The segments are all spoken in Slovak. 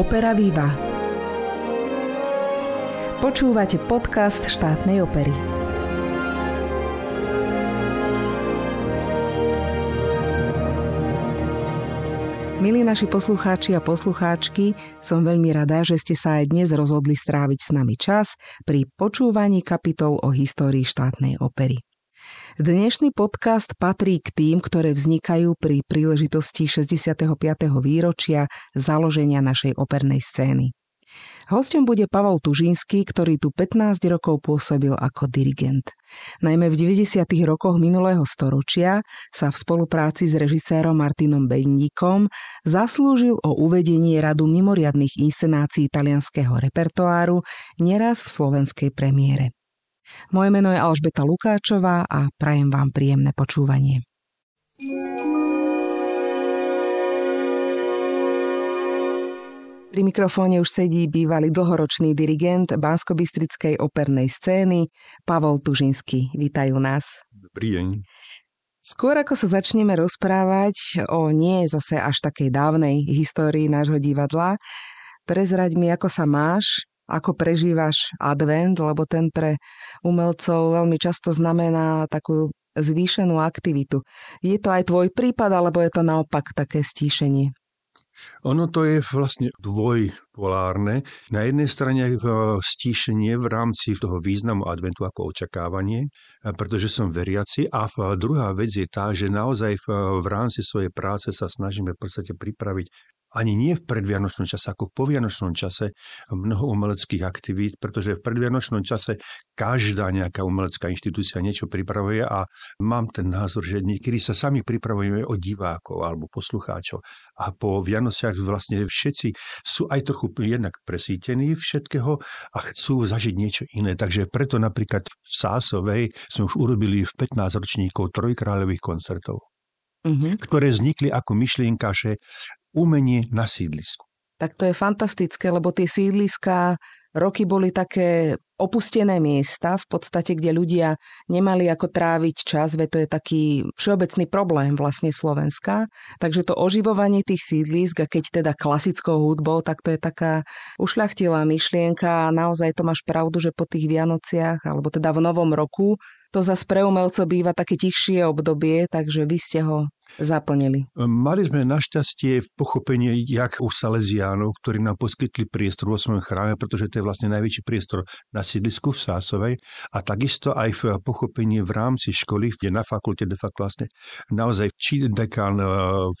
Opera Viva. Počúvate podcast štátnej opery. Milí naši poslucháči a poslucháčky, som veľmi rada, že ste sa aj dnes rozhodli stráviť s nami čas pri počúvaní kapitol o histórii štátnej opery. Dnešný podcast patrí k tým, ktoré vznikajú pri príležitosti 65. výročia založenia našej opernej scény. Hostom bude Pavol Tužínsky, ktorý tu 15 rokov pôsobil ako dirigent. Najmä v 90. rokoch minulého storočia sa v spolupráci s režisérom Martinom Bendíkom zaslúžil o uvedenie radu mimoriadných inscenácií talianského repertoáru neraz v slovenskej premiére. Moje meno je Alžbeta Lukáčová a prajem vám príjemné počúvanie. Pri mikrofóne už sedí bývalý dlhoročný dirigent bansko opernej scény Pavol Tužinský. Vítajú nás. Dobrý deň. Skôr ako sa začneme rozprávať o nie zase až takej dávnej histórii nášho divadla, prezraď mi, ako sa máš, ako prežívaš advent, lebo ten pre umelcov veľmi často znamená takú zvýšenú aktivitu. Je to aj tvoj prípad, alebo je to naopak také stíšenie? Ono to je vlastne dvojpolárne. Na jednej strane stíšenie v rámci toho významu adventu ako očakávanie, pretože som veriaci. A druhá vec je tá, že naozaj v rámci svojej práce sa snažíme v podstate pripraviť ani nie v predvianočnom čase, ako v povianočnom čase mnoho umeleckých aktivít, pretože v predvianočnom čase každá nejaká umelecká inštitúcia niečo pripravuje a mám ten názor, že niekedy sa sami pripravujeme o divákov alebo poslucháčov a po Vianociach vlastne všetci sú aj trochu jednak presítení všetkého a chcú zažiť niečo iné. Takže preto napríklad v Sásovej sme už urobili v 15 ročníkov trojkráľových koncertov. Mm-hmm. ktoré vznikli ako myšlienka, že umenie na sídlisku. Tak to je fantastické, lebo tie sídliská roky boli také opustené miesta, v podstate, kde ľudia nemali ako tráviť čas, veď to je taký všeobecný problém vlastne Slovenska. Takže to oživovanie tých sídlisk, a keď teda klasickou hudbou, tak to je taká ušľachtilá myšlienka a naozaj to máš pravdu, že po tých Vianociach, alebo teda v Novom roku, to zase pre umelcov býva také tichšie obdobie, takže vy ste ho zaplnili? Mali sme našťastie pochopenie, jak u Salesiánov, ktorí nám poskytli priestor vo svojom chráme, pretože to je vlastne najväčší priestor na sídlisku v Sásovej a takisto aj v pochopení v rámci školy, kde na fakulte de facto vlastne naozaj či dekán, e,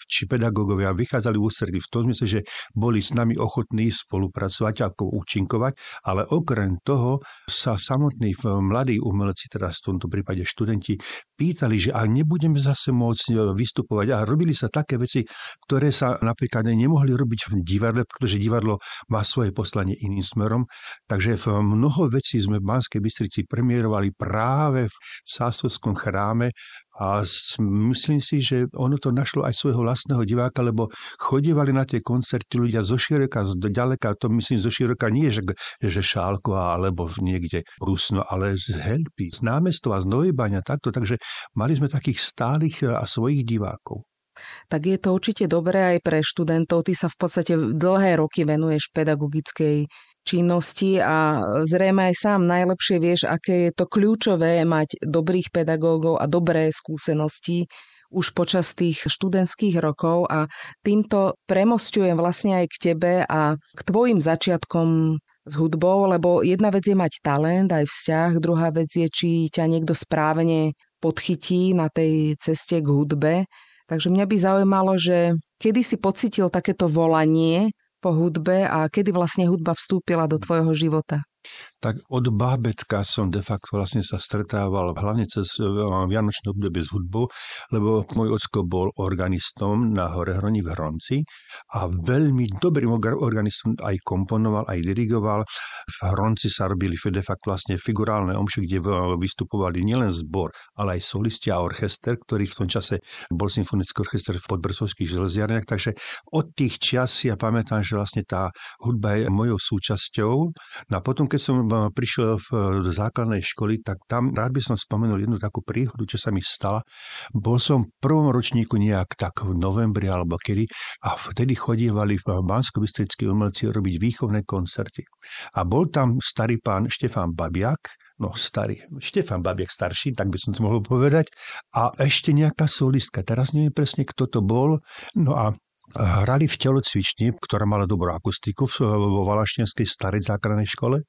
či pedagógovia vychádzali v ústredí v tom zmysle, že boli s nami ochotní spolupracovať ako účinkovať, ale okrem toho sa samotní mladí umelci, teda v tomto prípade študenti, pýtali, že ak nebudeme zase môcť vystúpiť vystupovať a robili sa také veci, ktoré sa napríklad nemohli robiť v divadle, pretože divadlo má svoje poslanie iným smerom. Takže v mnoho vecí sme v Banskej Bystrici premiérovali práve v Sásovskom chráme a myslím si, že ono to našlo aj svojho vlastného diváka, lebo chodievali na tie koncerty ľudia zo široka, z ďaleka, to myslím zo široka nie, že, že Šálko alebo niekde Rusno, ale z Helpy, z námestova, z Novejbaňa, takto. Takže mali sme takých stálych a svojich divákov tak je to určite dobré aj pre študentov. Ty sa v podstate dlhé roky venuješ pedagogickej činnosti a zrejme aj sám najlepšie vieš, aké je to kľúčové mať dobrých pedagógov a dobré skúsenosti už počas tých študentských rokov a týmto premostujem vlastne aj k tebe a k tvojim začiatkom s hudbou, lebo jedna vec je mať talent, aj vzťah, druhá vec je, či ťa niekto správne podchytí na tej ceste k hudbe. Takže mňa by zaujímalo, že kedy si pocitil takéto volanie po hudbe a kedy vlastne hudba vstúpila do tvojho života? Tak od bábetka som de facto vlastne sa stretával hlavne cez eh, Vianočné obdobie s hudbou, lebo môj ocko bol organistom na Horehroni v Hronci a veľmi dobrým organistom aj komponoval, aj dirigoval. V Hronci sa robili de facto vlastne figurálne omše, kde vystupovali nielen zbor, ale aj solisti a orchester, ktorý v tom čase bol symfonický orchester v podbrsovských železiarniach. Takže od tých čias si ja pamätám, že vlastne tá hudba je mojou súčasťou. No a potom, keď som prišiel do základnej školy, tak tam rád by som spomenul jednu takú príhodu, čo sa mi stala. Bol som v prvom ročníku nejak tak v novembri alebo kedy a vtedy chodievali v bansko umelci robiť výchovné koncerty. A bol tam starý pán Štefán Babiak, no starý, Štefan Babiak starší, tak by som to mohol povedať, a ešte nejaká solistka. Teraz neviem presne, kto to bol. No a hrali v telocvični, ktorá mala dobrú akustiku vo Valaštenskej starej základnej škole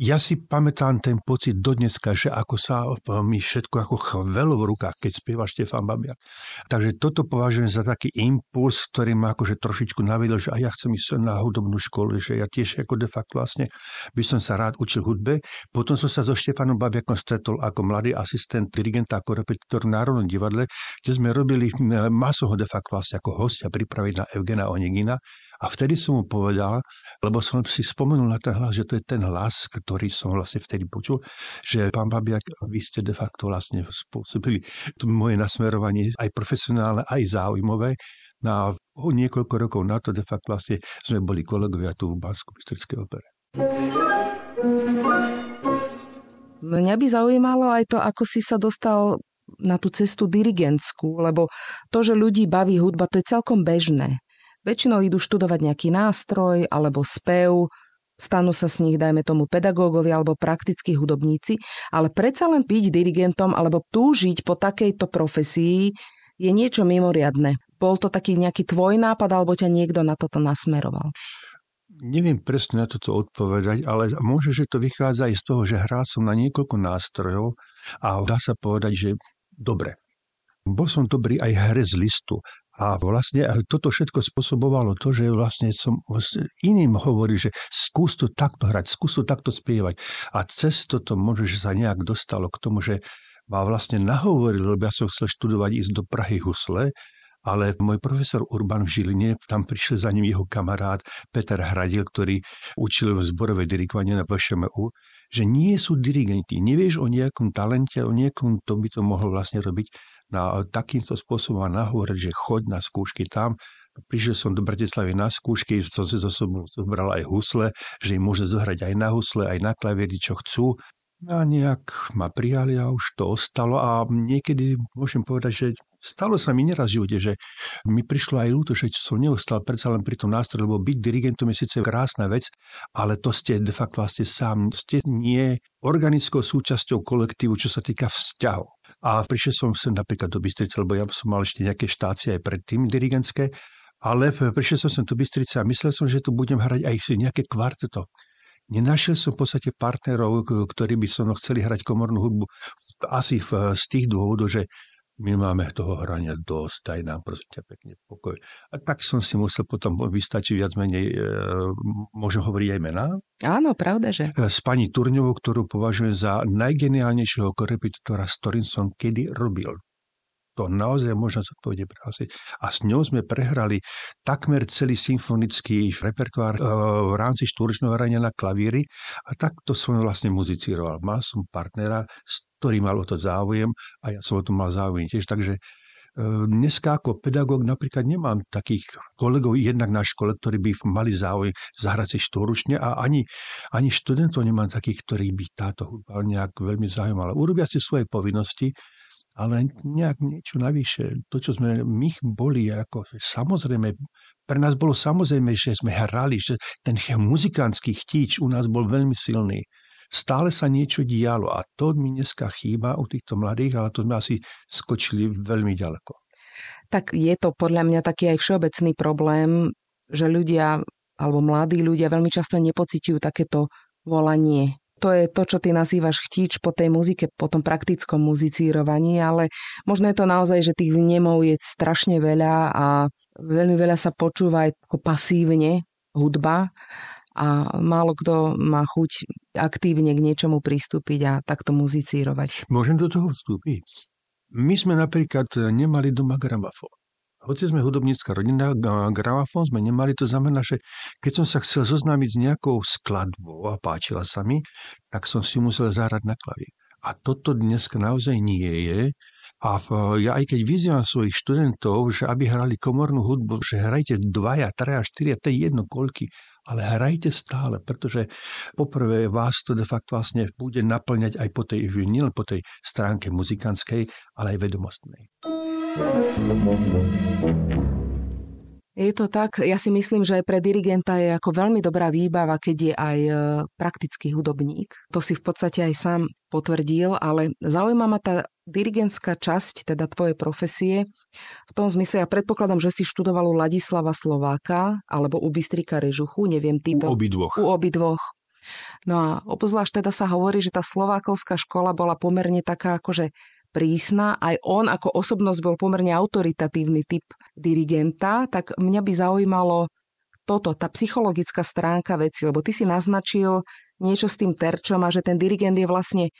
ja si pamätám ten pocit do dneska, že ako sa mi všetko ako chvelo v rukách, keď spieva Štefán Babiak. Takže toto považujem za taký impuls, ktorý ma akože trošičku navedol, že aj ja chcem ísť na hudobnú školu, že ja tiež ako de facto vlastne by som sa rád učil hudbe. Potom som sa so Štefanom Babiakom stretol ako mladý asistent dirigenta, ako repetitor v Národnom divadle, kde sme robili maso de facto vlastne ako hostia pripraviť na Evgena Onegina a vtedy som mu povedal, lebo som si spomenul na ten hlas, že to je ten hlas, ktorý som vlastne vtedy počul, že pán Babiak, vy ste de facto vlastne spôsobili moje nasmerovanie aj profesionálne, aj záujmové. Na no niekoľko rokov na to de facto vlastne sme boli kolegovia tu v bansko opere. Mňa by zaujímalo aj to, ako si sa dostal na tú cestu dirigentskú, lebo to, že ľudí baví hudba, to je celkom bežné. Väčšinou idú študovať nejaký nástroj alebo spev, stanú sa s nich, dajme tomu, pedagógovia alebo praktickí hudobníci, ale predsa len byť dirigentom alebo túžiť po takejto profesii je niečo mimoriadne. Bol to taký nejaký tvoj nápad alebo ťa niekto na toto nasmeroval? Neviem presne na toto odpovedať, ale môže, že to vychádza aj z toho, že hral som na niekoľko nástrojov a dá sa povedať, že dobre. Bol som dobrý aj hre z listu. A vlastne toto všetko spôsobovalo to, že vlastne som iným hovorí, že skús to takto hrať, skús to takto spievať. A cez toto možno, že sa nejak dostalo k tomu, že ma vlastne nahovoril, lebo ja som chcel študovať ísť do Prahy husle, ale môj profesor Urban v Žiline, tam prišiel za ním jeho kamarát Peter Hradil, ktorý učil v zborové dirigovanie na VŠMU, že nie sú dirigenti. Nevieš o nejakom talente, o niekom, to by to mohol vlastne robiť na takýmto spôsobom nahovoriť, že choď na skúšky tam. Prišiel som do Bratislavy na skúšky, som si zo sobou zobral aj husle, že im môže zohrať aj na husle, aj na klavieri, čo chcú. A nejak ma prijali a už to ostalo a niekedy môžem povedať, že stalo sa mi neraz v živote, že mi prišlo aj ľúto, že som neostal predsa len pri tom nástroji, lebo byť dirigentom je síce krásna vec, ale to ste de facto vlastne sám, ste nie organickou súčasťou kolektívu, čo sa týka vzťahov. A prišiel som sem napríklad do Bystrice, lebo ja som mal ešte nejaké štácie aj predtým dirigentské, ale prišiel som sem do Bystrice a myslel som, že tu budem hrať aj nejaké kvarteto. Nenašiel som v podstate partnerov, ktorí by som chceli hrať komornú hudbu asi z tých dôvodov, že my máme toho hrania dosť, daj nám prosím ťa pekne pokoj. A tak som si musel potom vystačiť viac menej, e, môžem hovoriť aj mená? Áno, pravda, že. E, s pani Turňovou, ktorú považujem za najgeniálnejšieho korepetitora, s ktorým som kedy robil. To naozaj možno zodpovedie asi. A s ňou sme prehrali takmer celý symfonický repertoár e, v rámci štvorčného hrania na klavíri a takto som vlastne muzicíroval. Mal som partnera, s ktorý mal o to záujem a ja som o to mal záujem tiež. Takže e, dneska ako pedagóg napríklad nemám takých kolegov jednak na škole, ktorí by mali záujem zahrať si štvoručne a ani, ani študentov nemám takých, ktorí by táto hudba nejak veľmi zaujímala. Urobia si svoje povinnosti, ale nejak niečo navyše. To, čo sme my boli, ako samozrejme, pre nás bolo samozrejme, že sme hrali, že ten muzikánsky chtíč u nás bol veľmi silný stále sa niečo dialo a to mi dneska chýba u týchto mladých, ale to sme asi skočili veľmi ďaleko. Tak je to podľa mňa taký aj všeobecný problém, že ľudia alebo mladí ľudia veľmi často nepociťujú takéto volanie. To je to, čo ty nazývaš chtíč po tej muzike, po tom praktickom muzicírovaní, ale možno je to naozaj, že tých vnemov je strašne veľa a veľmi veľa sa počúva aj pasívne hudba a málo kto má chuť aktívne k niečomu pristúpiť a takto muzicírovať. Môžem do toho vstúpiť? My sme napríklad nemali doma gramafón. Hoci sme hudobnícka rodina, gramafón sme nemali, to znamená, že keď som sa chcel zoznámiť s nejakou skladbou a páčila sa mi, tak som si musel zahrať na klavír. A toto dneska naozaj nie je. A ja aj keď vyzývam svojich študentov, že aby hrali komornú hudbu, že hrajte dvaja, traja, štyria, to je jedno koľky, ale hrajte stále, pretože poprvé vás to de facto vlastne bude naplňať aj po tej, nielen po tej stránke muzikantskej, ale aj vedomostnej. Je to tak, ja si myslím, že pre dirigenta je ako veľmi dobrá výbava, keď je aj e, praktický hudobník. To si v podstate aj sám potvrdil, ale zaujíma ma tá dirigentská časť, teda tvojej profesie. V tom zmysle, ja predpokladám, že si študoval u Ladislava Slováka alebo u Bystrika Režuchu, neviem, týto. U obidvoch. U obidvoch. No a obzvlášť teda sa hovorí, že tá slovákovská škola bola pomerne taká akože prísna, aj on ako osobnosť bol pomerne autoritatívny typ dirigenta, tak mňa by zaujímalo toto, tá psychologická stránka veci, lebo ty si naznačil niečo s tým terčom a že ten dirigent je vlastne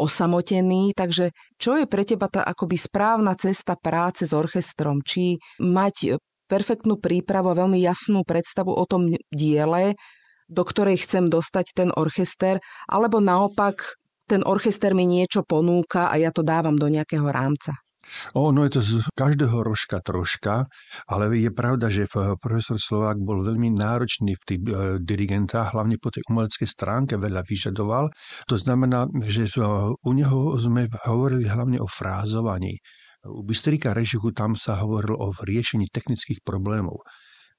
osamotený, takže čo je pre teba tá akoby správna cesta práce s orchestrom? Či mať perfektnú prípravu a veľmi jasnú predstavu o tom diele, do ktorej chcem dostať ten orchester, alebo naopak ten orchester mi niečo ponúka a ja to dávam do nejakého rámca. O, no je to z každého rožka troška, ale je pravda, že profesor Slovák bol veľmi náročný v tých e, dirigentách, hlavne po tej umeleckej stránke veľa vyžadoval. To znamená, že u neho sme hovorili hlavne o frázovaní. U Bystrika Režichu tam sa hovorilo o riešení technických problémov.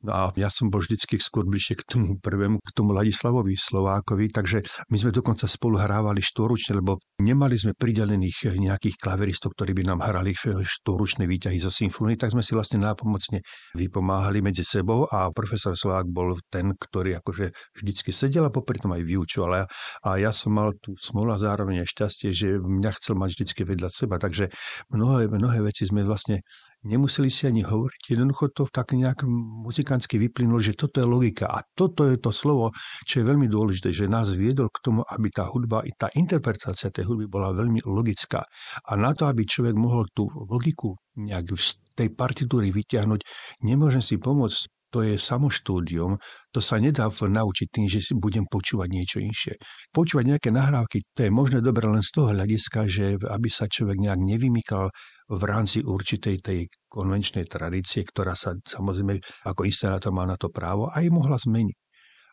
No a ja som bol vždycky skôr bližšie k tomu prvému, k tomu Ladislavovi Slovákovi, takže my sme dokonca spolu hrávali štvoručne, lebo nemali sme pridelených nejakých klaveristov, ktorí by nám hrali štvoručné výťahy zo symfóny, tak sme si vlastne nápomocne vypomáhali medzi sebou a profesor Slovák bol ten, ktorý akože vždycky sedel a popri tom aj vyučoval. A ja som mal tú smolu a zároveň aj šťastie, že mňa chcel mať vždycky vedľa seba, takže mnohé, mnohé veci sme vlastne nemuseli si ani hovoriť, jednoducho to tak nejak muzikantsky vyplynulo, že toto je logika a toto je to slovo, čo je veľmi dôležité, že nás viedol k tomu, aby tá hudba i tá interpretácia tej hudby bola veľmi logická. A na to, aby človek mohol tú logiku nejak z tej partitúry vyťahnuť, nemôžem si pomôcť to je samoštúdium, to sa nedá naučiť tým, že si budem počúvať niečo inšie. Počúvať nejaké nahrávky, to je možné dobre len z toho hľadiska, že aby sa človek nejak nevymykal v rámci určitej tej konvenčnej tradície, ktorá sa samozrejme ako inscenátor má na to právo, aj mohla zmeniť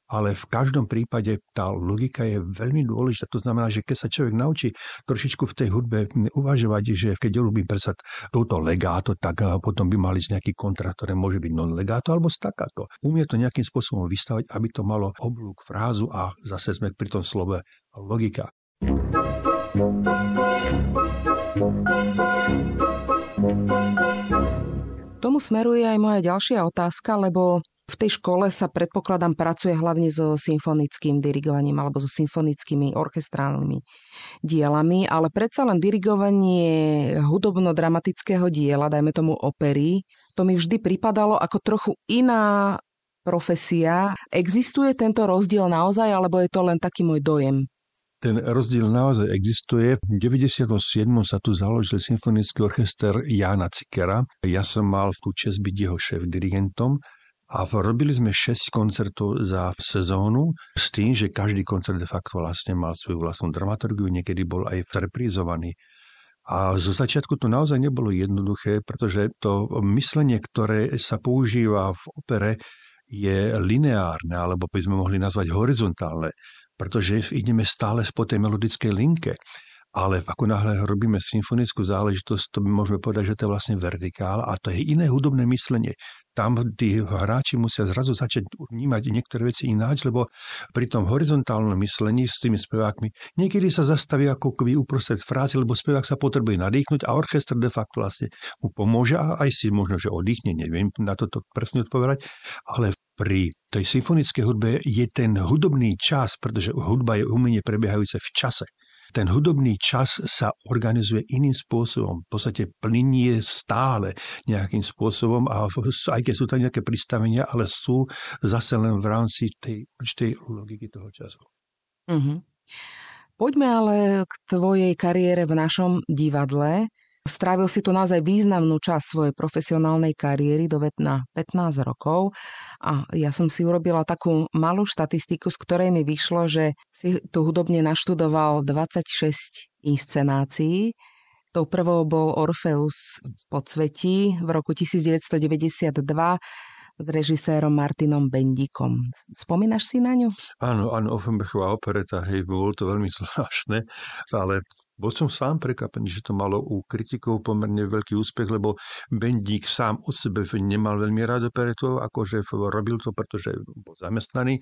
ale v každom prípade tá logika je veľmi dôležitá. To znamená, že keď sa človek naučí trošičku v tej hudbe uvažovať, že keď robí predsa touto legáto, tak potom by mali z nejaký kontrakt, ktoré môže byť non-legáto alebo staccato. Umie to nejakým spôsobom vystavať, aby to malo oblúk, frázu a zase sme pri tom slove logika. Tomu smeruje aj moja ďalšia otázka, lebo v tej škole sa predpokladám pracuje hlavne so symfonickým dirigovaním alebo so symfonickými orchestrálnymi dielami, ale predsa len dirigovanie hudobno-dramatického diela, dajme tomu opery, to mi vždy pripadalo ako trochu iná profesia. Existuje tento rozdiel naozaj, alebo je to len taký môj dojem? Ten rozdiel naozaj existuje. V 97. sa tu založil symfonický orchester Jana Cikera. Ja som mal tú čest byť jeho šéf-dirigentom a robili sme 6 koncertov za sezónu s tým, že každý koncert de facto vlastne mal svoju vlastnú dramaturgiu, niekedy bol aj reprízovaný. A zo začiatku to naozaj nebolo jednoduché, pretože to myslenie, ktoré sa používa v opere, je lineárne, alebo by sme mohli nazvať horizontálne, pretože ideme stále po tej melodickej linke ale ako náhle robíme symfonickú záležitosť, to by môžeme povedať, že to je vlastne vertikál a to je iné hudobné myslenie. Tam tí hráči musia zrazu začať vnímať niektoré veci ináč, lebo pri tom horizontálnom myslení s tými spevákmi niekedy sa zastaví ako keby uprostred frázy, lebo spevák sa potrebuje nadýchnuť a orchestr de facto vlastne mu pomôže a aj si možno, že oddychne, neviem na toto presne odpovedať, ale pri tej symfonickej hudbe je ten hudobný čas, pretože hudba je umenie prebiehajúce v čase ten hudobný čas sa organizuje iným spôsobom. V podstate plinie stále nejakým spôsobom a aj keď sú tam nejaké pristavenia, ale sú zase len v rámci tej určitej logiky toho času. Mm-hmm. Poďme ale k tvojej kariére v našom divadle. Strávil si tu naozaj významnú časť svojej profesionálnej kariéry do na 15 rokov a ja som si urobila takú malú štatistiku, z ktorej mi vyšlo, že si tu hudobne naštudoval 26 inscenácií. Tou prvou bol Orfeus v podsvetí v roku 1992 s režisérom Martinom Bendíkom. Spomínaš si na ňu? Áno, áno, Offenbachová opereta, hej, bolo to veľmi zvláštne, ale bol som sám prekvapený, že to malo u kritikov pomerne veľký úspech, lebo Bendík sám o sebe nemal veľmi rád operetov, akože robil to, pretože bol zamestnaný.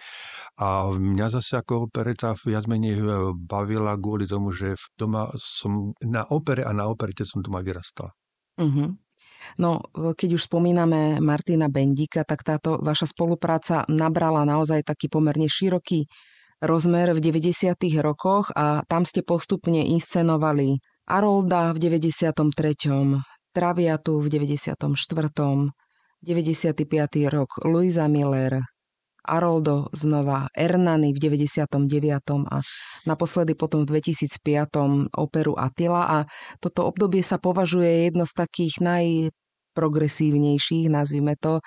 A mňa zase ako opereta viac menej bavila kvôli tomu, že doma som na opere a na operete som doma vyrastal. Uh-huh. No, keď už spomíname Martina Bendika, tak táto vaša spolupráca nabrala naozaj taký pomerne široký rozmer v 90. rokoch a tam ste postupne inscenovali Arolda v 93., Traviatu v 94., 95. rok Luisa Miller, Aroldo znova Ernany v 99. a naposledy potom v 2005. operu Attila a toto obdobie sa považuje jedno z takých najprogresívnejších, nazvime to,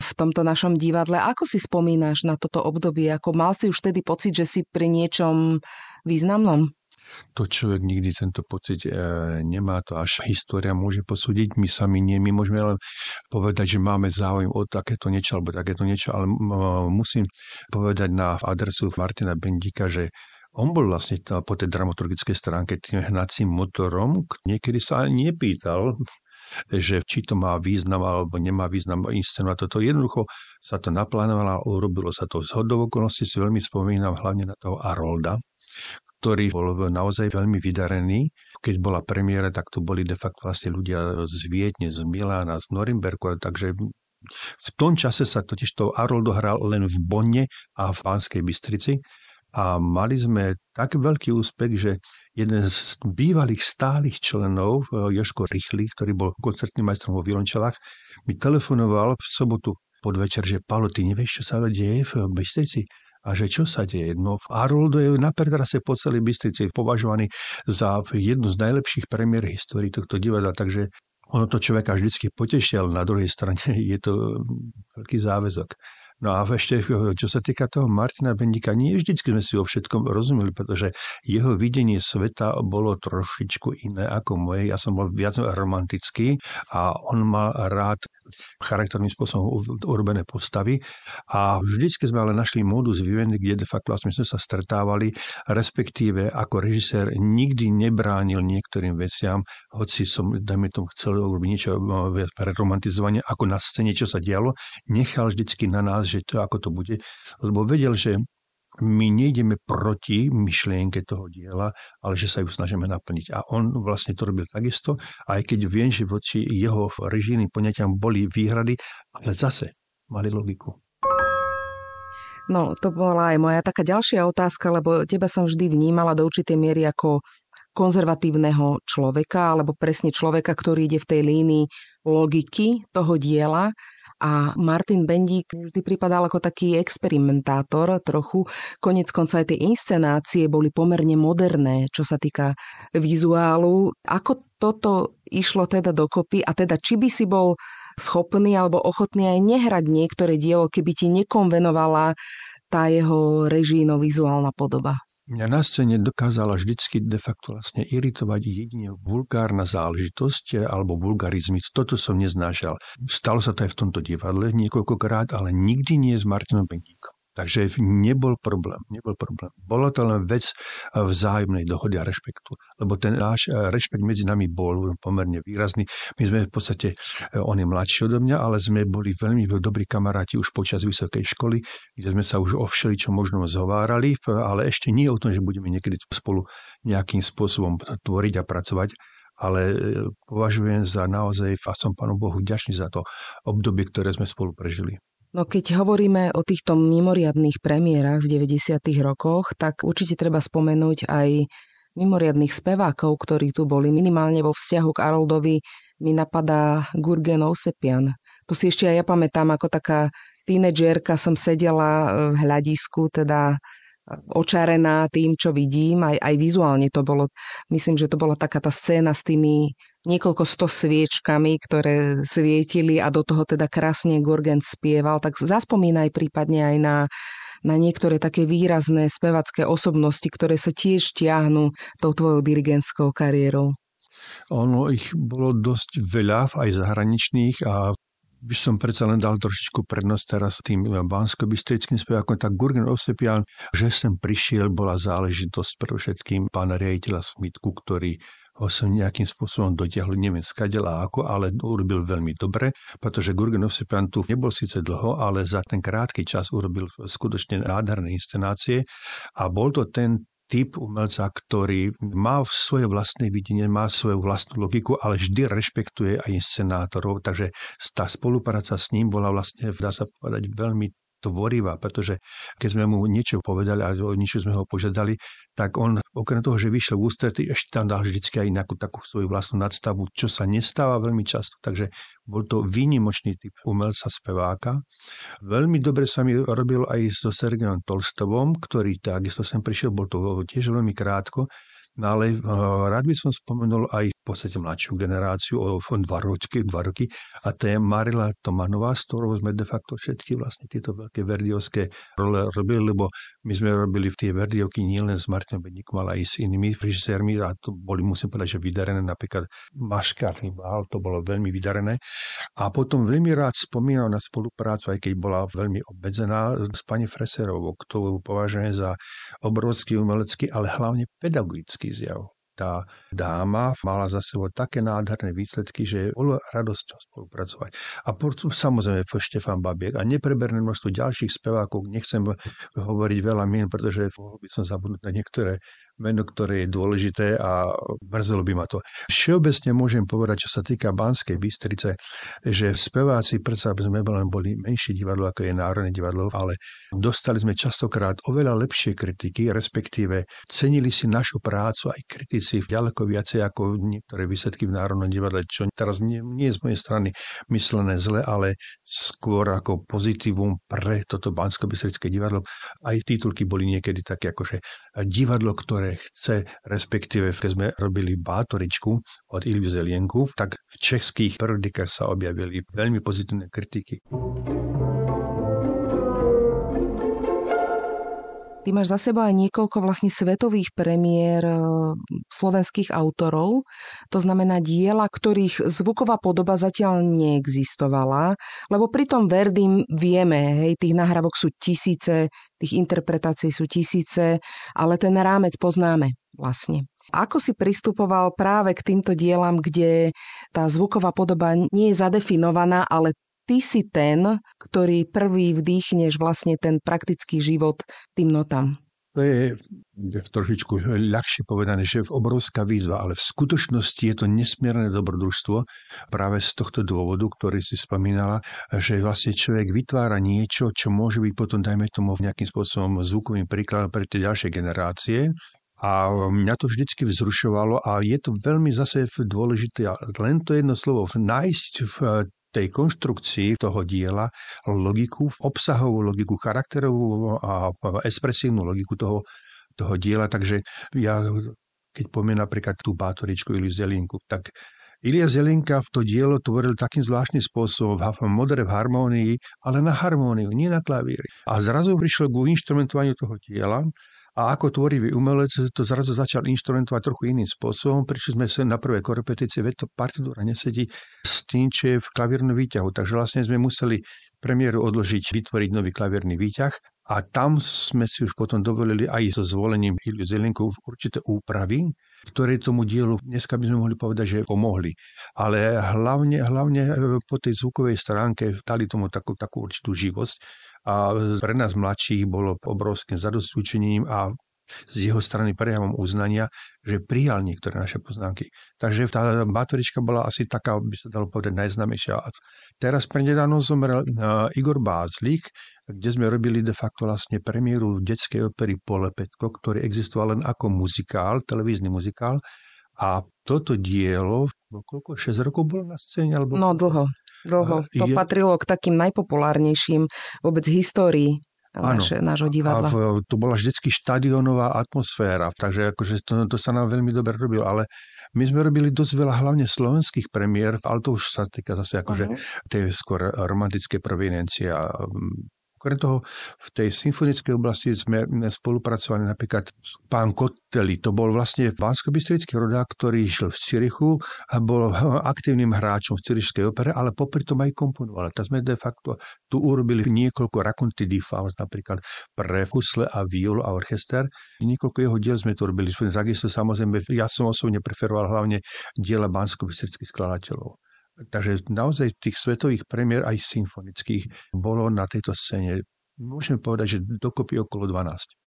v tomto našom divadle. Ako si spomínaš na toto obdobie? Ako mal si už vtedy pocit, že si pri niečom významnom? To človek nikdy tento pocit e, nemá, to až história môže posúdiť, my sami nie, my môžeme len povedať, že máme záujem o takéto niečo alebo takéto niečo, ale musím povedať na adresu Martina Bendika, že on bol vlastne po tej dramaturgickej stránke tým hnacím motorom, niekedy sa ani nepýtal, že či to má význam alebo nemá význam inscenovať toto. Jednoducho sa to naplánovalo a urobilo sa to. Z okolností si veľmi spomínam hlavne na toho Arolda, ktorý bol naozaj veľmi vydarený. Keď bola premiéra, tak to boli de facto vlastne ľudia z Viedne, z Milána, z Norimberku, takže v tom čase sa totiž to Aroldo hral len v Bonne a v Pánskej Bystrici a mali sme tak veľký úspech, že jeden z bývalých stálych členov, e, Joško Rychlý, ktorý bol koncertným majstrom vo Vilončelách, mi telefonoval v sobotu podvečer, že Paolo, ty nevieš, čo sa deje v Bystrici? A že čo sa deje? No Aroldo je na predrase po celej Bystrici považovaný za jednu z najlepších premiér histórii tohto divadla, takže ono to človeka vždycky potešia, ale na druhej strane je to veľký záväzok. No a ešte, čo sa týka toho Martina Bendika, nie vždycky sme si o všetkom rozumeli, pretože jeho videnie sveta bolo trošičku iné ako moje. Ja som bol viac romantický a on mal rád charakterným spôsobom urobené postavy. A vždycky sme ale našli modus vivendi, kde de facto vlastne sme sa stretávali, respektíve ako režisér nikdy nebránil niektorým veciam, hoci som, dajme tomu, chcel urobiť niečo viac pre romantizovanie, ako na scéne, čo sa dialo, nechal vždycky na nás, že to ako to bude, lebo vedel, že my nejdeme proti myšlienke toho diela, ale že sa ju snažíme naplniť. A on vlastne to robil takisto, aj keď viem, že voči jeho režijným poňatiam boli výhrady, ale zase mali logiku. No, to bola aj moja taká ďalšia otázka, lebo teba som vždy vnímala do určitej miery ako konzervatívneho človeka, alebo presne človeka, ktorý ide v tej línii logiky toho diela a Martin Bendík vždy pripadal ako taký experimentátor trochu. Konec konca aj tie inscenácie boli pomerne moderné, čo sa týka vizuálu. Ako toto išlo teda dokopy a teda či by si bol schopný alebo ochotný aj nehrať niektoré dielo, keby ti nekonvenovala tá jeho režijno-vizuálna podoba? Mňa na scéne dokázala vždycky de facto vlastne iritovať jedine vulgárna záležitosť eh, alebo vulgarizmy. Toto som neznášal. Stalo sa to aj v tomto divadle niekoľkokrát, ale nikdy nie s Martinom Bentíkom. Takže nebol problém, nebol problém. Bolo to len vec eh, vzájomnej dohody a rešpektu, lebo ten náš eh, rešpekt medzi nami bol pomerne výrazný. My sme v podstate, eh, on je mladší odo mňa, ale sme boli veľmi dobrí kamaráti už počas vysokej školy, kde sme sa už o všeličo možno zhovárali, ale ešte nie o tom, že budeme niekedy spolu nejakým spôsobom tvoriť a pracovať, ale považujem za naozaj, a som Pánu Bohu ďačný za to obdobie, ktoré sme spolu prežili. No keď hovoríme o týchto mimoriadných premiérach v 90. rokoch, tak určite treba spomenúť aj mimoriadných spevákov, ktorí tu boli. Minimálne vo vzťahu k Aroldovi mi napadá Gurgen Ousepian. Tu si ešte aj ja pamätám, ako taká tínedžerka som sedela v hľadisku, teda očarená tým, čo vidím, aj, aj vizuálne to bolo, myslím, že to bola taká tá scéna s tými niekoľko sto sviečkami, ktoré svietili a do toho teda krásne Gorgen spieval, tak zaspomínaj prípadne aj na na niektoré také výrazné spevacké osobnosti, ktoré sa tiež ťahnú tou tvojou dirigentskou kariérou. Ono ich bolo dosť veľa, aj zahraničných a by som predsa len dal trošičku prednosť teraz tým bansko spevákom, tak Gurgen Osepian, že sem prišiel, bola záležitosť pre všetkým pána riaditeľa Smitku, ktorý ho som nejakým spôsobom dotiahol, neviem skadela ako, ale urobil veľmi dobre, pretože Gurgen Osepian tu nebol síce dlho, ale za ten krátky čas urobil skutočne nádherné inscenácie a bol to ten typ umelca, ktorý má svoje vlastné videnie, má svoju vlastnú logiku, ale vždy rešpektuje aj inscenátorov, takže tá spolupráca s ním bola vlastne, dá sa povedať, veľmi tvorivá, pretože keď sme mu niečo povedali a o niečo sme ho požiadali, tak on okrem toho, že vyšiel v ústretí, ešte tam dal vždy aj nejakú takú svoju vlastnú nadstavu, čo sa nestáva veľmi často. Takže bol to výnimočný typ umelca, speváka. Veľmi dobre sa mi robil aj so Sergejom Tolstovom, ktorý takisto sem prišiel, bol to tiež veľmi krátko, No ale uh, rád by som spomenul aj v podstate mladšiu generáciu o dva roky, dva roky a to je Marila Tomanová, s ktorou sme de facto všetky vlastne tieto veľké verdiovské role robili, lebo my sme robili v tie verdiovky nielen s Martinom Bedníkom, ale aj s inými režisérmi a to boli, musím povedať, že vydarené, napríklad Maška Rybál, to bolo veľmi vydarené. A potom veľmi rád spomínam na spoluprácu, aj keď bola veľmi obmedzená, s pani Freserovou, ktorú považujem za obrovský umelecký, ale hlavne pedagogický umelecký zjav. Tá dáma mala za sebou také nádherné výsledky, že bolo radosťou spolupracovať. A potom samozrejme Štefan Babiek a nepreberné množstvo ďalších spevákov. Nechcem hovoriť veľa mien, pretože mohol by som zabudnúť na niektoré meno, ktoré je dôležité a mrzelo by ma to. Všeobecne môžem povedať, čo sa týka Banskej Bystrice, že speváci predsa sme len boli menšie divadlo, ako je Národné divadlo, ale dostali sme častokrát oveľa lepšie kritiky, respektíve cenili si našu prácu aj kritici ďaleko viacej ako niektoré výsledky v Národnom divadle, čo teraz nie, nie je z mojej strany myslené zle, ale skôr ako pozitívum pre toto bansko divadlo. Aj titulky boli niekedy také ako, že divadlo, ktoré chce, respektíve keď sme robili bátoričku od Ilvi Zelienku, tak v českých periodikách sa objavili veľmi pozitívne kritiky. Ty máš za sebou aj niekoľko vlastne svetových premiér e, slovenských autorov, to znamená diela, ktorých zvuková podoba zatiaľ neexistovala, lebo pri tom Verdim vieme, hej, tých nahrávok sú tisíce, tých interpretácií sú tisíce, ale ten rámec poznáme vlastne. Ako si pristupoval práve k týmto dielam, kde tá zvuková podoba nie je zadefinovaná, ale ty si ten, ktorý prvý vdýchneš vlastne ten praktický život tým notám. To je trošičku ľahšie povedané, že je obrovská výzva, ale v skutočnosti je to nesmierne dobrodružstvo práve z tohto dôvodu, ktorý si spomínala, že vlastne človek vytvára niečo, čo môže byť potom, dajme tomu, nejakým spôsobom zvukovým príkladom pre tie ďalšie generácie. A mňa to vždycky vzrušovalo a je to veľmi zase dôležité, len to jedno slovo, nájsť tej konštrukcii toho diela logiku, obsahovú logiku, charakterovú a expresívnu logiku toho, toho diela. Takže ja, keď poviem napríklad tú bátoričku Iliu Zelinku, tak Ilia Zelinka v to dielo tvoril takým zvláštnym spôsobom, v modere v harmónii, ale na harmóniu, nie na klavíri. A zrazu prišiel k inštrumentovaniu toho diela a ako tvorivý umelec to zrazu začal inštrumentovať trochu iným spôsobom. Prišli sme sa na prvé korepetície, veď to partitúra nesedí s tým, čo je v klavírnom výťahu. Takže vlastne sme museli premiéru odložiť, vytvoriť nový klavírny výťah a tam sme si už potom dovolili aj so zvolením Iliu Zelinku určité úpravy, ktoré tomu dielu dneska by sme mohli povedať, že pomohli. Ale hlavne, hlavne po tej zvukovej stránke dali tomu takú, takú určitú živosť a pre nás mladších bolo obrovským zadostúčením a z jeho strany prejavom uznania, že prijal niektoré naše poznámky. Takže tá batorička bola asi taká, by sa dalo povedať, najznamejšia. Teraz prednedávno zomrel Igor Bázlik, kde sme robili de facto vlastne premiéru detskej opery Polepetko, ktorý existoval len ako muzikál, televízny muzikál. A toto dielo, koľko, 6 rokov bolo na scéne? Alebo... No dlho. Dlho. To je... patrilo k takým najpopulárnejším vôbec histórii naše, nášho divadla. A v, to bola vždycky štadionová atmosféra, takže akože to, to sa nám veľmi dobre robilo, ale my sme robili dosť veľa hlavne slovenských premiér, ale to už sa týka zase akože uh-huh. tej skôr romantické provinencie a Okrem toho, v tej symfonickej oblasti sme spolupracovali napríklad pán Kotteli, to bol vlastne bansko rodák, ktorý žil v Cirichu a bol aktívnym hráčom v Cirišskej opere, ale popri tom aj komponoval. Tak sme de facto tu urobili niekoľko raconti di Faust, napríklad pre husle a violu a orchester. Niekoľko jeho diel sme to robili. Takisto samozrejme, ja som osobne preferoval hlavne diela bansko skladateľov. Takže naozaj tých svetových premiér aj symfonických bolo na tejto scéne, môžem povedať, že dokopy okolo 12.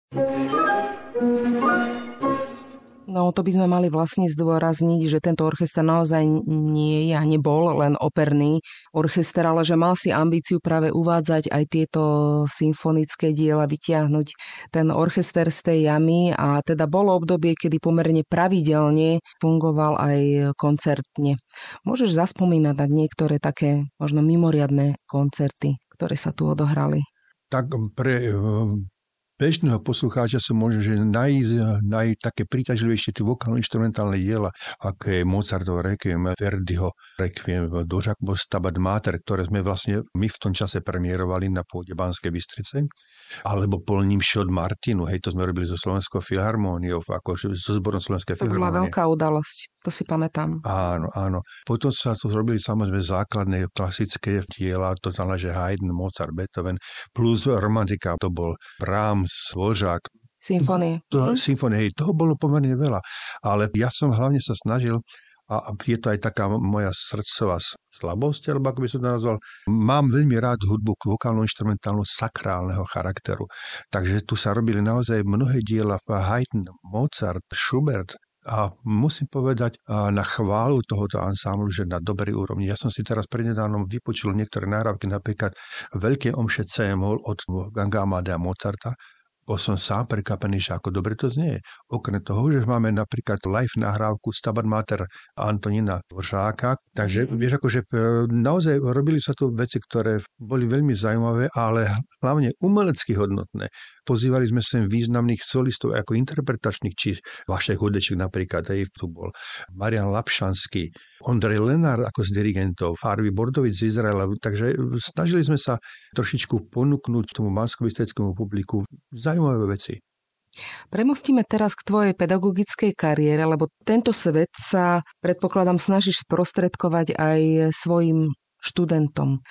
No to by sme mali vlastne zdôrazniť, že tento orchester naozaj nie je a nebol len operný orchester, ale že mal si ambíciu práve uvádzať aj tieto symfonické diela, vytiahnuť ten orchester z tej jamy a teda bolo obdobie, kedy pomerne pravidelne fungoval aj koncertne. Môžeš zaspomínať na niektoré také možno mimoriadné koncerty, ktoré sa tu odohrali? Tak pre bežného poslucháča sú možno, že naj, naj také príťažlivejšie tie vokálno-instrumentálne diela, ako je Mozartov Requiem, Verdiho Requiem, Dožak Stabat Mater, ktoré sme vlastne my v tom čase premiérovali na pôde Banskej Bystrice, alebo polním od Martinu, hej, to sme robili so Slovenskou filharmóniou, ako so zborom Slovenskej filharmónie. To bola veľká udalosť, to si pamätám. Áno, áno. Potom sa to robili samozrejme základné klasické diela, to znamená, že Haydn, Mozart, Beethoven, plus romantika, to bol Brahms, Dvořák. Symfónie. To, symfónie, toho bolo pomerne veľa. Ale ja som hlavne sa snažil, a je to aj taká moja srdcová slabosť, alebo ako by som to nazval, mám veľmi rád hudbu vokálno-instrumentálnu sakrálneho charakteru. Takže tu sa robili naozaj mnohé diela Haydn, Mozart, Schubert, a musím povedať na chválu tohoto ansámblu, že na dobrej úrovni. Ja som si teraz prednedávnom vypočul niektoré náravky, napríklad Veľké omše C od Ganga Amadea Mozarta, bol som sám prekvapený, že ako dobre to znie. Okrem toho, že máme napríklad live nahrávku Stabat Mater Antonina Dvořáka, takže vieš, akože e, naozaj robili sa tu veci, ktoré boli veľmi zaujímavé, ale hlavne umelecky hodnotné. Pozývali sme sem významných solistov ako interpretačných, či Vašek Hudeček napríklad, aj tu bol Marian Lapšanský, Ondrej Lenár ako z dirigentov, Harvey Bordovic z Izraela, takže snažili sme sa trošičku ponúknuť tomu mansko publiku zaujímavé veci. Premostíme teraz k tvojej pedagogickej kariére, lebo tento svet sa, predpokladám, snažíš sprostredkovať aj svojim študentom.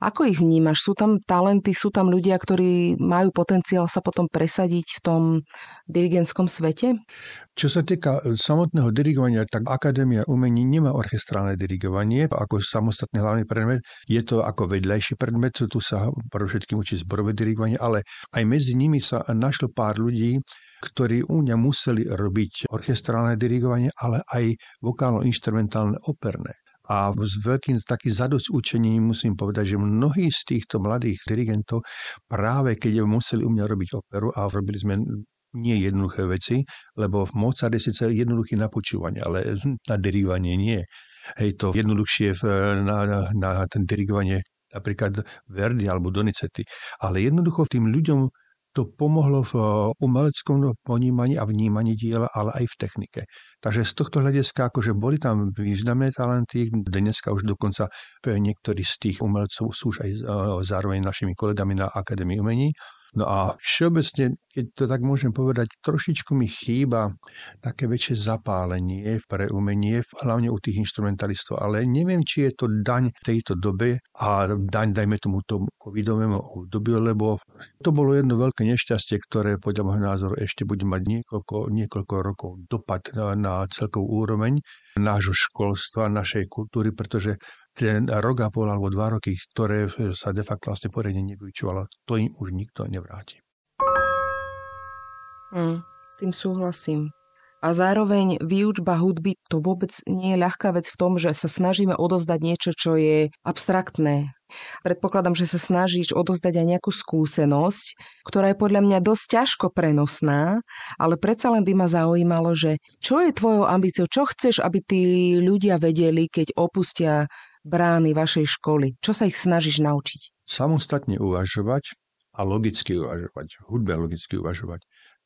Ako ich vnímaš? Sú tam talenty, sú tam ľudia, ktorí majú potenciál sa potom presadiť v tom dirigentskom svete? Čo sa týka e, samotného dirigovania, tak Akadémia umení nemá orchestrálne dirigovanie ako samostatný hlavný predmet. Je to ako vedľajší predmet, tu sa pre všetkým učí zborové dirigovanie, ale aj medzi nimi sa našlo pár ľudí, ktorí u mňa museli robiť orchestrálne dirigovanie, ale aj vokálno-instrumentálne operné. A s veľkým takým zadosť učením musím povedať, že mnohí z týchto mladých dirigentov práve keď museli u mňa robiť operu a robili sme nie jednoduché veci, lebo Mozart je síce jednoduchý na počúvanie, ale na dirigovanie nie. Hej, to jednoduchšie na, na, na ten dirigovanie napríklad Verdi alebo Donizetti. Ale jednoducho tým ľuďom to pomohlo v eh, umeleckom ponímaní a vnímaní diela, ale aj v technike. Takže z tohto hľadiska, akože boli tam významné talenty, dneska už dokonca niektorí z tých umelcov sú už aj eh, zároveň našimi kolegami na Akadémii umení, No a všeobecne, keď to tak môžem povedať, trošičku mi chýba také väčšie zapálenie pre umenie, hlavne u tých instrumentalistov, ale neviem, či je to daň tejto dobe a daň, dajme tomu tomu covidovému obdobiu, lebo to bolo jedno veľké nešťastie, ktoré podľa môjho názoru ešte bude mať niekoľko, niekoľko rokov dopad na, na celkovú úroveň nášho školstva, našej kultúry, pretože ten rok a pol alebo dva roky, ktoré sa de facto vlastne poriadne nevyučovalo, to im už nikto nevráti. Mm, s tým súhlasím. A zároveň výučba hudby to vôbec nie je ľahká vec v tom, že sa snažíme odovzdať niečo, čo je abstraktné. Predpokladám, že sa snažíš odovzdať aj nejakú skúsenosť, ktorá je podľa mňa dosť ťažko prenosná, ale predsa len by ma zaujímalo, že čo je tvojou ambíciou, čo chceš, aby tí ľudia vedeli, keď opustia brány vašej školy? Čo sa ich snažíš naučiť? Samostatne uvažovať a logicky uvažovať, hudbe logicky uvažovať.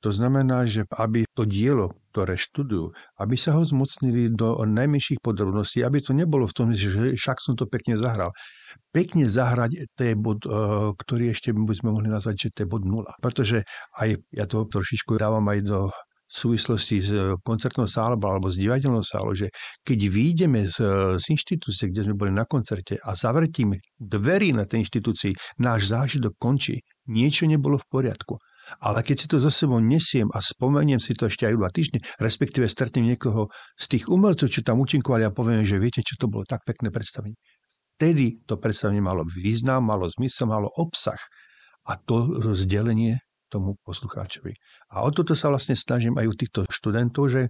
To znamená, že aby to dielo, ktoré študujú, aby sa ho zmocnili do najmenších podrobností, aby to nebolo v tom, že však som to pekne zahral. Pekne zahrať, to je bod, e, ktorý ešte by sme mohli nazvať, že to je bod nula. Pretože aj ja to trošičku dávam aj do súvislosti s koncertnou sálou alebo s divadelnou sálou, že keď výjdeme z, z inštitúcie, kde sme boli na koncerte a zavrtíme dverí na tej inštitúcii, náš zážitok končí. Niečo nebolo v poriadku. Ale keď si to zo sebou nesiem a spomeniem si to ešte aj dva týždne, respektíve stretnem niekoho z tých umelcov, čo tam účinkovali a poviem, že viete, čo to bolo tak pekné predstavenie. Vtedy to predstavenie malo význam, malo zmysel, malo obsah. A to rozdelenie tomu poslucháčovi. A o toto sa vlastne snažím aj u týchto študentov, že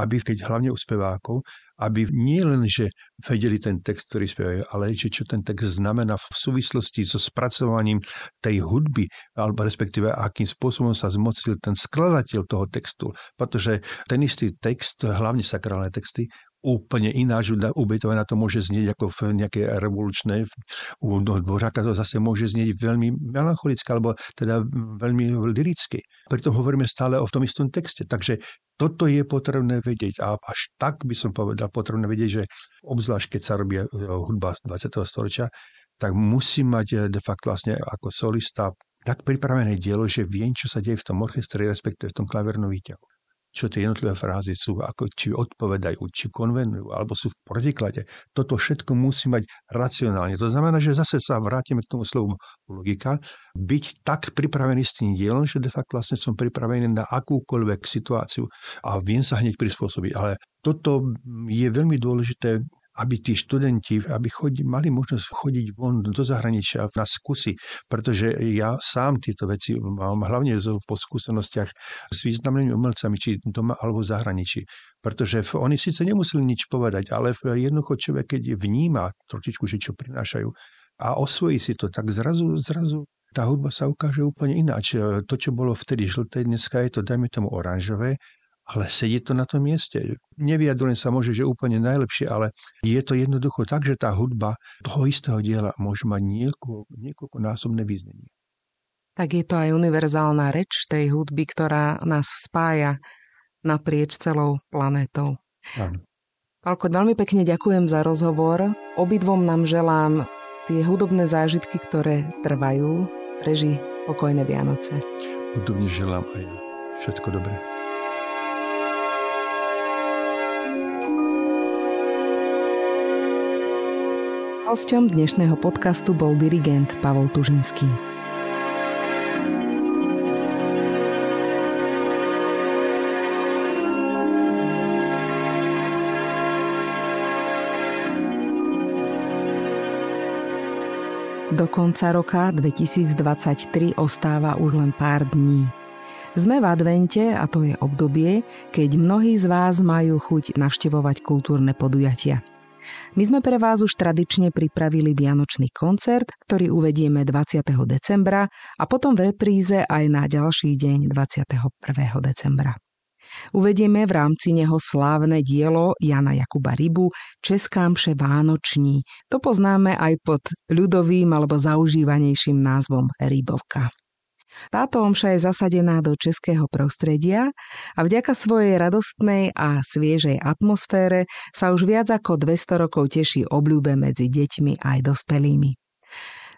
aby, keď hlavne u spevákov, aby nie len, že vedeli ten text, ktorý spievajú, ale že čo ten text znamená v súvislosti so spracovaním tej hudby, alebo respektíve akým spôsobom sa zmocil ten skladateľ toho textu. Pretože ten istý text, hlavne sakrálne texty, úplne ináč u Beethovena to môže znieť ako v nejaké revolučné, u Dvořáka to zase môže znieť veľmi melancholicky, alebo teda veľmi liricky. Preto hovoríme stále o tom istom texte. Takže toto je potrebné vedieť a až tak by som povedal potrebné vedieť, že obzvlášť keď sa robí eh, hudba 20. storočia, tak musí mať eh, de facto vlastne ako solista tak pripravené dielo, že viem, čo sa deje v tom orchestri, respektíve v tom klavernom výťahu čo tie jednotlivé frázy sú, ako či odpovedajú, či konvenujú, alebo sú v protiklade. Toto všetko musí mať racionálne. To znamená, že zase sa vrátime k tomu slovu logika, byť tak pripravený s tým dielom, že de facto vlastne som pripravený na akúkoľvek situáciu a viem sa hneď prispôsobiť. Ale toto je veľmi dôležité aby tí študenti aby chodí, mali možnosť chodiť von do zahraničia na skúsi, pretože ja sám tieto veci mám hlavne po skúsenostiach s významnými umelcami, či doma alebo v zahraničí. Pretože oni síce nemuseli nič povedať, ale jednoducho človek, keď vníma trošičku, že čo prinášajú a osvojí si to, tak zrazu, zrazu tá hudba sa ukáže úplne ináč. To, čo bolo vtedy žlté, dneska je to, dajme tomu, oranžové ale sedí to na tom mieste. Nevyjadrujem sa môže, že úplne najlepšie, ale je to jednoducho tak, že tá hudba toho istého diela môže mať niekoľko, niekoľko násobné význenie. Tak je to aj univerzálna reč tej hudby, ktorá nás spája naprieč celou planétou. Palko, veľmi pekne ďakujem za rozhovor. Obidvom nám želám tie hudobné zážitky, ktoré trvajú. Preži pokojné Vianoce. Hudobne želám aj všetko dobré. Hosťom dnešného podcastu bol dirigent Pavol Tužinský. Do konca roka 2023 ostáva už len pár dní. Sme v advente a to je obdobie, keď mnohí z vás majú chuť navštevovať kultúrne podujatia. My sme pre vás už tradične pripravili Vianočný koncert, ktorý uvedieme 20. decembra a potom v repríze aj na ďalší deň 21. decembra. Uvedieme v rámci neho slávne dielo Jana Jakuba Rybu Česká mše Vánoční. To poznáme aj pod ľudovým alebo zaužívanejším názvom Rybovka. Táto omša je zasadená do českého prostredia a vďaka svojej radostnej a sviežej atmosfére sa už viac ako 200 rokov teší obľúbe medzi deťmi aj dospelými.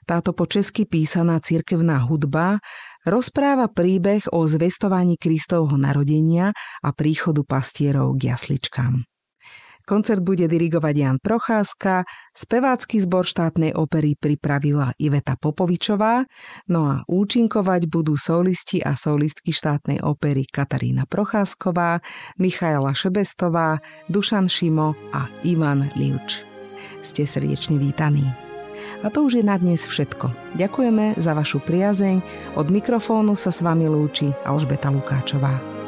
Táto po česky písaná cirkevná hudba rozpráva príbeh o zvestovaní Kristovho narodenia a príchodu pastierov k jasličkám. Koncert bude dirigovať Jan Procházka, spevácky zbor štátnej opery pripravila Iveta Popovičová, no a účinkovať budú solisti a solistky štátnej opery Katarína Procházková, Michaela Šebestová, Dušan Šimo a Ivan Livč. Ste srdečne vítaní. A to už je na dnes všetko. Ďakujeme za vašu priazeň. Od mikrofónu sa s vami lúči Alžbeta Lukáčová.